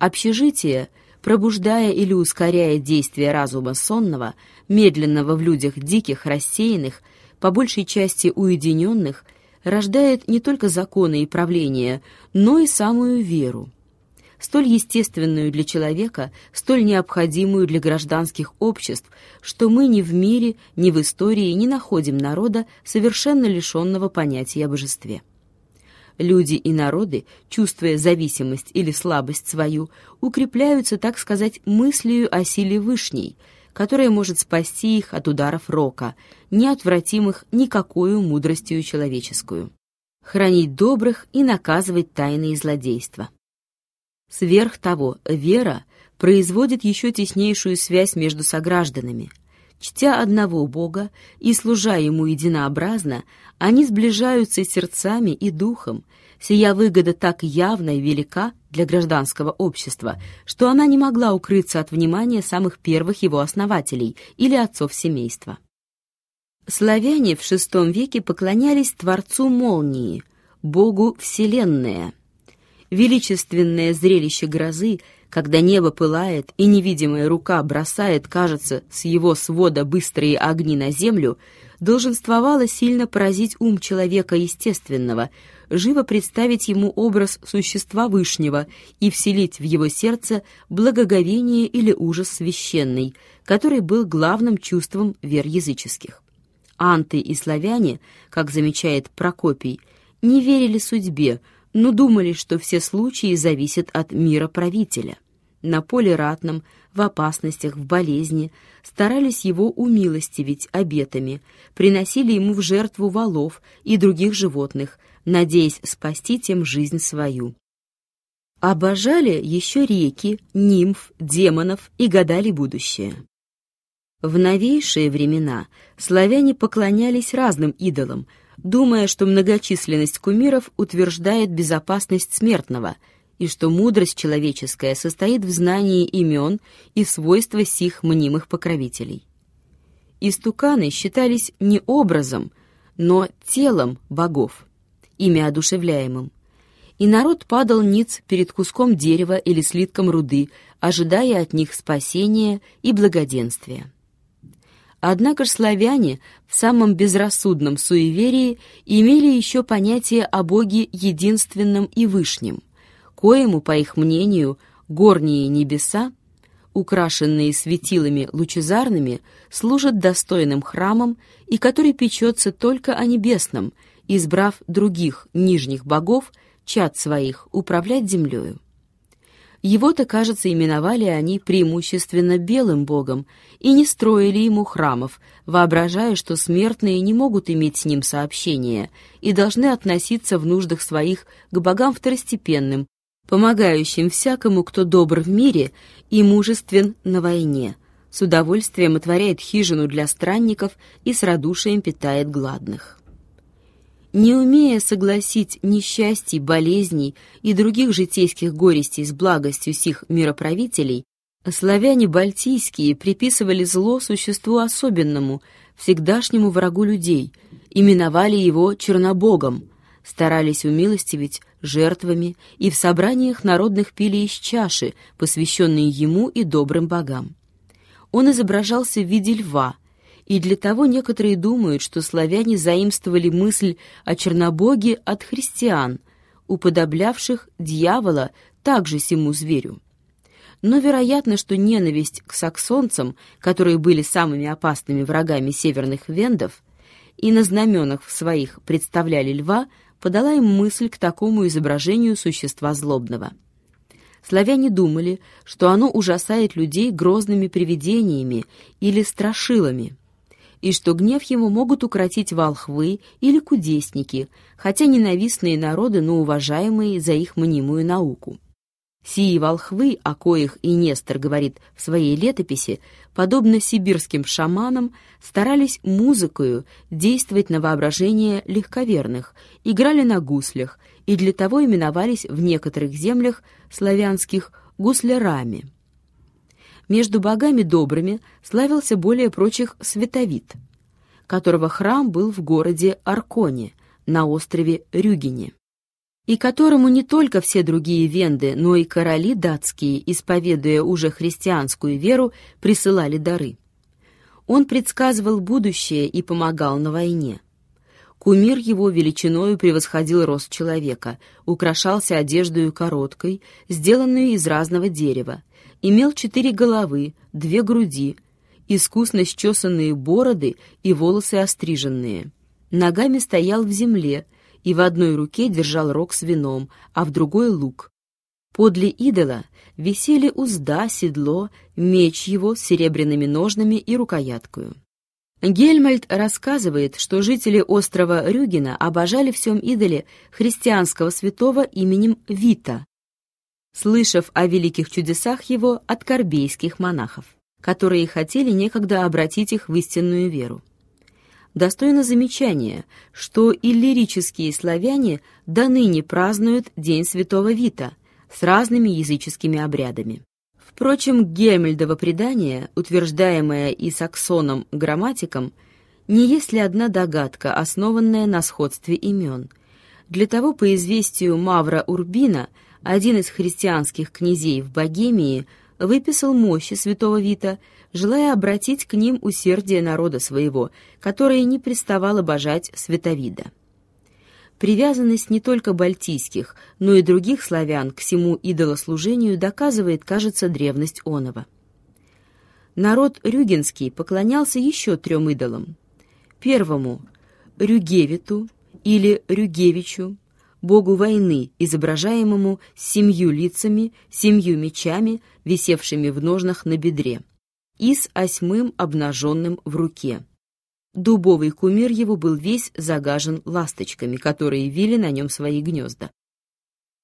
Общежитие, пробуждая или ускоряя действие разума сонного, медленного в людях диких, рассеянных, по большей части уединенных, рождает не только законы и правления, но и самую веру столь естественную для человека, столь необходимую для гражданских обществ, что мы ни в мире, ни в истории не находим народа, совершенно лишенного понятия о божестве. Люди и народы, чувствуя зависимость или слабость свою, укрепляются, так сказать, мыслью о силе Вышней, которая может спасти их от ударов рока, неотвратимых никакую мудростью человеческую хранить добрых и наказывать тайные злодейства. Сверх того, вера производит еще теснейшую связь между согражданами. Чтя одного Бога и служа Ему единообразно, они сближаются сердцами и духом, сия выгода так явна и велика для гражданского общества, что она не могла укрыться от внимания самых первых его основателей или отцов семейства. Славяне в VI веке поклонялись Творцу Молнии, Богу Вселенная – величественное зрелище грозы, когда небо пылает и невидимая рука бросает, кажется, с его свода быстрые огни на землю, долженствовало сильно поразить ум человека естественного, живо представить ему образ существа Вышнего и вселить в его сердце благоговение или ужас священный, который был главным чувством вер языческих. Анты и славяне, как замечает Прокопий, не верили судьбе, но думали, что все случаи зависят от мира правителя. На поле ратном, в опасностях, в болезни старались его умилостивить обетами, приносили ему в жертву волов и других животных, надеясь спасти тем жизнь свою. Обожали еще реки, нимф, демонов и гадали будущее. В новейшие времена славяне поклонялись разным идолам, думая, что многочисленность кумиров утверждает безопасность смертного и что мудрость человеческая состоит в знании имен и свойства сих мнимых покровителей. Истуканы считались не образом, но телом богов, ими одушевляемым, и народ падал ниц перед куском дерева или слитком руды, ожидая от них спасения и благоденствия. Однако ж славяне в самом безрассудном суеверии имели еще понятие о Боге единственном и вышнем, коему, по их мнению, горние небеса, украшенные светилами лучезарными, служат достойным храмом и который печется только о небесном, избрав других нижних богов, чад своих, управлять землею. Его-то, кажется, именовали они преимущественно белым богом и не строили ему храмов, воображая, что смертные не могут иметь с ним сообщения и должны относиться в нуждах своих к богам второстепенным, помогающим всякому, кто добр в мире и мужествен на войне, с удовольствием отворяет хижину для странников и с радушием питает гладных не умея согласить несчастий, болезней и других житейских горестей с благостью сих мироправителей, славяне бальтийские приписывали зло существу особенному, всегдашнему врагу людей, именовали его Чернобогом, старались умилостивить жертвами и в собраниях народных пили из чаши, посвященные ему и добрым богам. Он изображался в виде льва, и для того некоторые думают, что славяне заимствовали мысль о Чернобоге от христиан, уподоблявших дьявола также сему зверю. Но вероятно, что ненависть к саксонцам, которые были самыми опасными врагами северных вендов, и на знаменах своих представляли льва, подала им мысль к такому изображению существа злобного. Славяне думали, что оно ужасает людей грозными привидениями или страшилами, и что гнев ему могут укротить волхвы или кудесники, хотя ненавистные народы, но уважаемые за их мнимую науку. Сии волхвы, о коих и Нестор говорит в своей летописи, подобно сибирским шаманам, старались музыкою действовать на воображение легковерных, играли на гуслях и для того именовались в некоторых землях славянских гуслярами. Между богами добрыми славился более прочих Световид, которого храм был в городе Арконе на острове Рюгене. и которому не только все другие венды, но и короли датские, исповедуя уже христианскую веру, присылали дары. Он предсказывал будущее и помогал на войне. Кумир его величиною превосходил рост человека, украшался одеждою короткой, сделанную из разного дерева, имел четыре головы, две груди, искусно счесанные бороды и волосы остриженные. Ногами стоял в земле и в одной руке держал рог с вином, а в другой — лук. Подле идола висели узда, седло, меч его с серебряными ножнами и рукояткою. Гельмальд рассказывает, что жители острова Рюгена обожали в всем идоле христианского святого именем Вита, слышав о великих чудесах его от корбейских монахов, которые хотели некогда обратить их в истинную веру. Достойно замечания, что иллирические славяне до ныне празднуют День Святого Вита с разными языческими обрядами. Впрочем, Гемельдово предание, утверждаемое и саксоном грамматиком, не есть ли одна догадка, основанная на сходстве имен. Для того, по известию Мавра Урбина, один из христианских князей в Богемии выписал мощи святого Вита, желая обратить к ним усердие народа своего, которое не приставало божать святовида. Привязанность не только бальтийских, но и других славян к всему идолослужению доказывает, кажется, древность оного. Народ рюгенский поклонялся еще трем идолам. Первому — Рюгевиту или Рюгевичу, богу войны, изображаемому семью лицами, семью мечами, висевшими в ножнах на бедре, и с осьмым обнаженным в руке. Дубовый кумир его был весь загажен ласточками, которые вили на нем свои гнезда.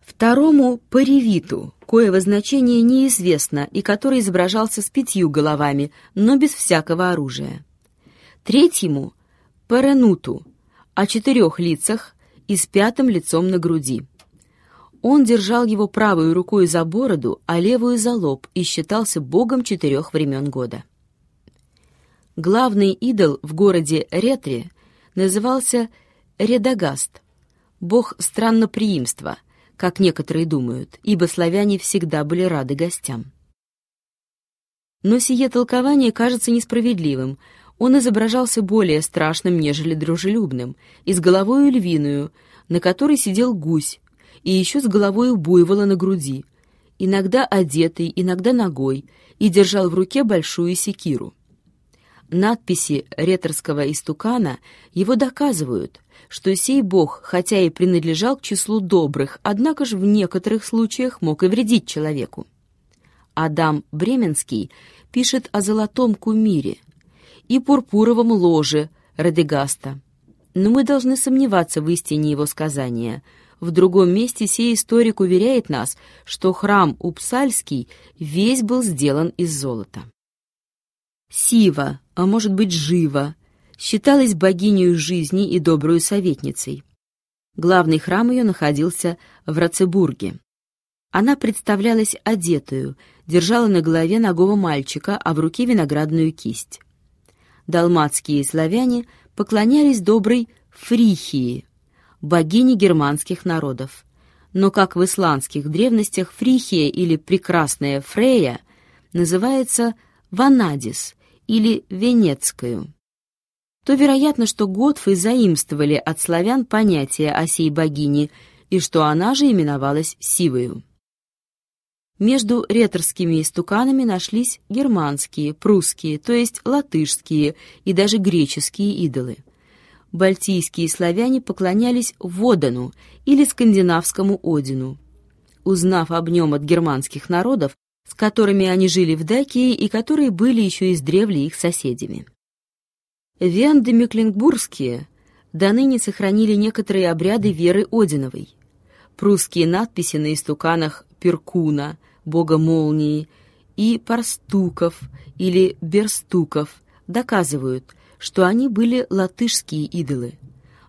Второму — паревиту, коего значение неизвестно и который изображался с пятью головами, но без всякого оружия. Третьему — паренуту, о четырех лицах и с пятым лицом на груди. Он держал его правой рукой за бороду, а левую за лоб и считался богом четырех времен года. Главный идол в городе Ретре назывался Редагаст, бог странноприимства, как некоторые думают, ибо славяне всегда были рады гостям. Но сие толкование кажется несправедливым, он изображался более страшным, нежели дружелюбным, и с головою львиную, на которой сидел гусь, и еще с головою буйвола на груди, иногда одетый, иногда ногой, и держал в руке большую секиру. Надписи реторского истукана его доказывают, что сей бог, хотя и принадлежал к числу добрых, однако же в некоторых случаях мог и вредить человеку. Адам Бременский пишет о золотом кумире – и пурпуровом ложе Радегаста. Но мы должны сомневаться в истине его сказания. В другом месте сей историк уверяет нас, что храм Упсальский весь был сделан из золота. Сива, а может быть Жива, считалась богиней жизни и добрую советницей. Главный храм ее находился в Рацебурге. Она представлялась одетую, держала на голове ногого мальчика, а в руке виноградную кисть далматские славяне поклонялись доброй Фрихии, богине германских народов. Но как в исландских древностях Фрихия или прекрасная Фрея называется Ванадис или Венецкую, то вероятно, что готфы заимствовали от славян понятие о сей богине и что она же именовалась Сивою. Между реторскими истуканами нашлись германские, прусские, то есть латышские и даже греческие идолы. Бальтийские славяне поклонялись Водану или скандинавскому Одину. Узнав об нем от германских народов, с которыми они жили в Дакии и которые были еще издревле их соседями. Венды Мекленбургские до ныне сохранили некоторые обряды веры Одиновой. Прусские надписи на истуканах Перкуна, бога молнии, и Парстуков или Берстуков доказывают, что они были латышские идолы.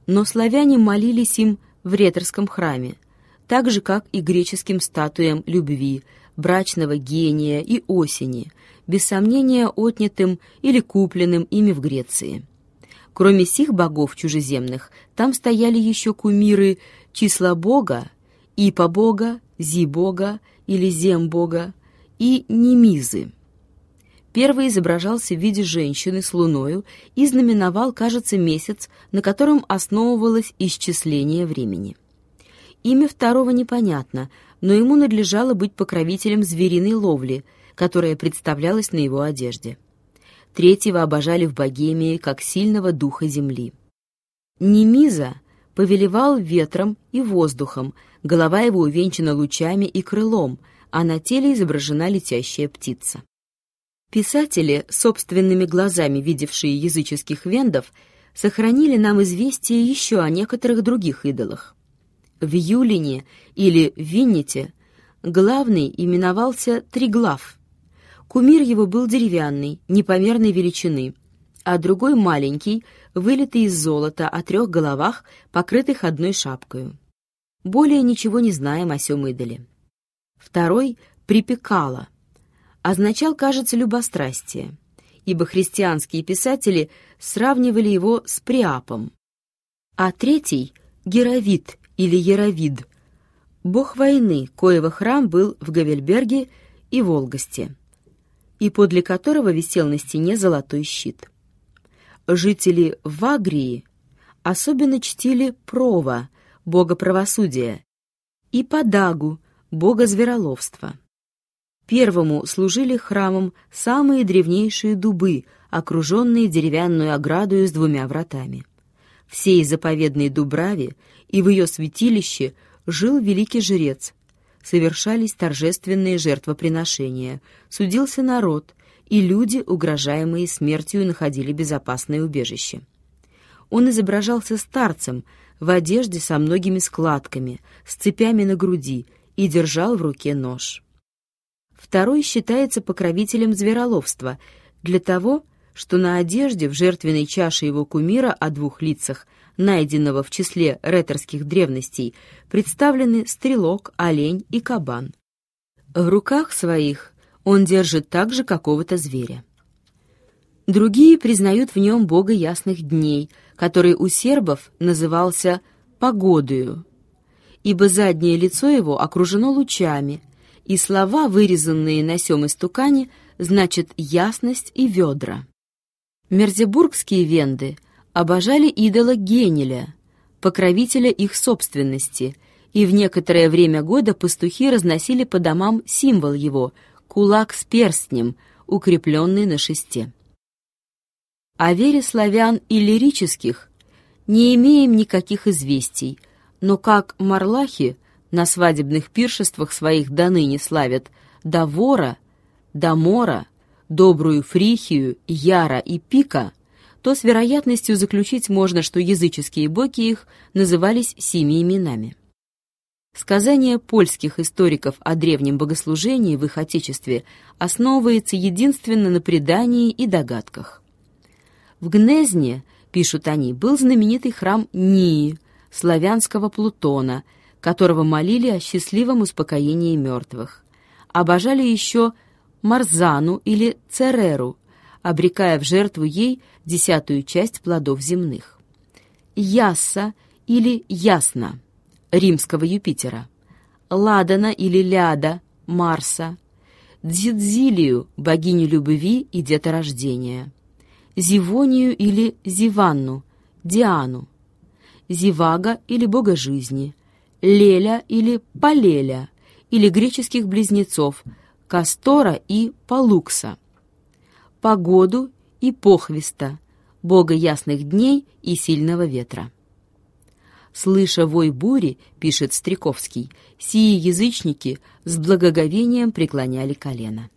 Но славяне молились им в Реторском храме, так же, как и греческим статуям любви, брачного гения и осени, без сомнения отнятым или купленным ими в Греции. Кроме сих богов чужеземных, там стояли еще кумиры числа бога, ипа бога, зи бога или зем бога и немизы. Первый изображался в виде женщины с луною и знаменовал, кажется, месяц, на котором основывалось исчисление времени. Имя второго непонятно, но ему надлежало быть покровителем звериной ловли, которая представлялась на его одежде. Третьего обожали в Богемии как сильного духа земли. Немиза повелевал ветром и воздухом, голова его увенчана лучами и крылом, а на теле изображена летящая птица. Писатели, собственными глазами видевшие языческих вендов, сохранили нам известие еще о некоторых других идолах. В Юлине или Винните главный именовался Триглав. Кумир его был деревянный, непомерной величины, а другой маленький, вылитый из золота о трех головах, покрытых одной шапкою. Более ничего не знаем о сём идоле. Второй — припекало — означал, кажется, любострастие, ибо христианские писатели сравнивали его с Приапом. А третий — Геровид или Яровид, бог войны, коего храм был в Гавельберге и Волгосте, и подле которого висел на стене золотой щит. Жители Вагрии особенно чтили Прова, бога правосудия, и Падагу, бога звероловства. Первому служили храмом самые древнейшие дубы, окруженные деревянную оградою с двумя вратами. Всей заповедной Дубраве и в ее святилище жил великий жрец. Совершались торжественные жертвоприношения, судился народ, и люди, угрожаемые смертью, находили безопасное убежище. Он изображался старцем в одежде со многими складками, с цепями на груди и держал в руке нож. Второй считается покровителем звероловства для того, что на одежде в жертвенной чаше его кумира о двух лицах, найденного в числе реторских древностей, представлены стрелок, олень и кабан. В руках своих он держит также какого-то зверя. Другие признают в нем бога ясных дней, который у сербов назывался «погодою», ибо заднее лицо его окружено лучами, и слова, вырезанные на сём истукане, значат ясность и ведра. Мерзебургские венды обожали идола Генеля, покровителя их собственности, и в некоторое время года пастухи разносили по домам символ его — кулак с перстнем, укрепленный на шесте. О вере славян и лирических не имеем никаких известий, но как марлахи — на свадебных пиршествах своих до ныне славят Давора, Дамора, добрую Фрихию, Яра и Пика, то с вероятностью заключить можно, что языческие боги их назывались семи именами. Сказание польских историков о древнем богослужении в их отечестве основывается единственно на предании и догадках. В Гнезне, пишут они, был знаменитый храм Нии, славянского Плутона – которого молили о счастливом успокоении мертвых. Обожали еще Марзану или Цереру, обрекая в жертву ей десятую часть плодов земных. Ясса или Ясна, римского Юпитера. Ладана или Ляда, Марса. Дзидзилию, богиню любви и деторождения. Зивонию или Зиванну, Диану. Зивага или бога жизни. Леля или Палеля, или греческих близнецов Кастора и Палукса, погоду и Похвиста, бога ясных дней и сильного ветра. «Слыша вой бури, — пишет Стриковский, — сии язычники с благоговением преклоняли колено».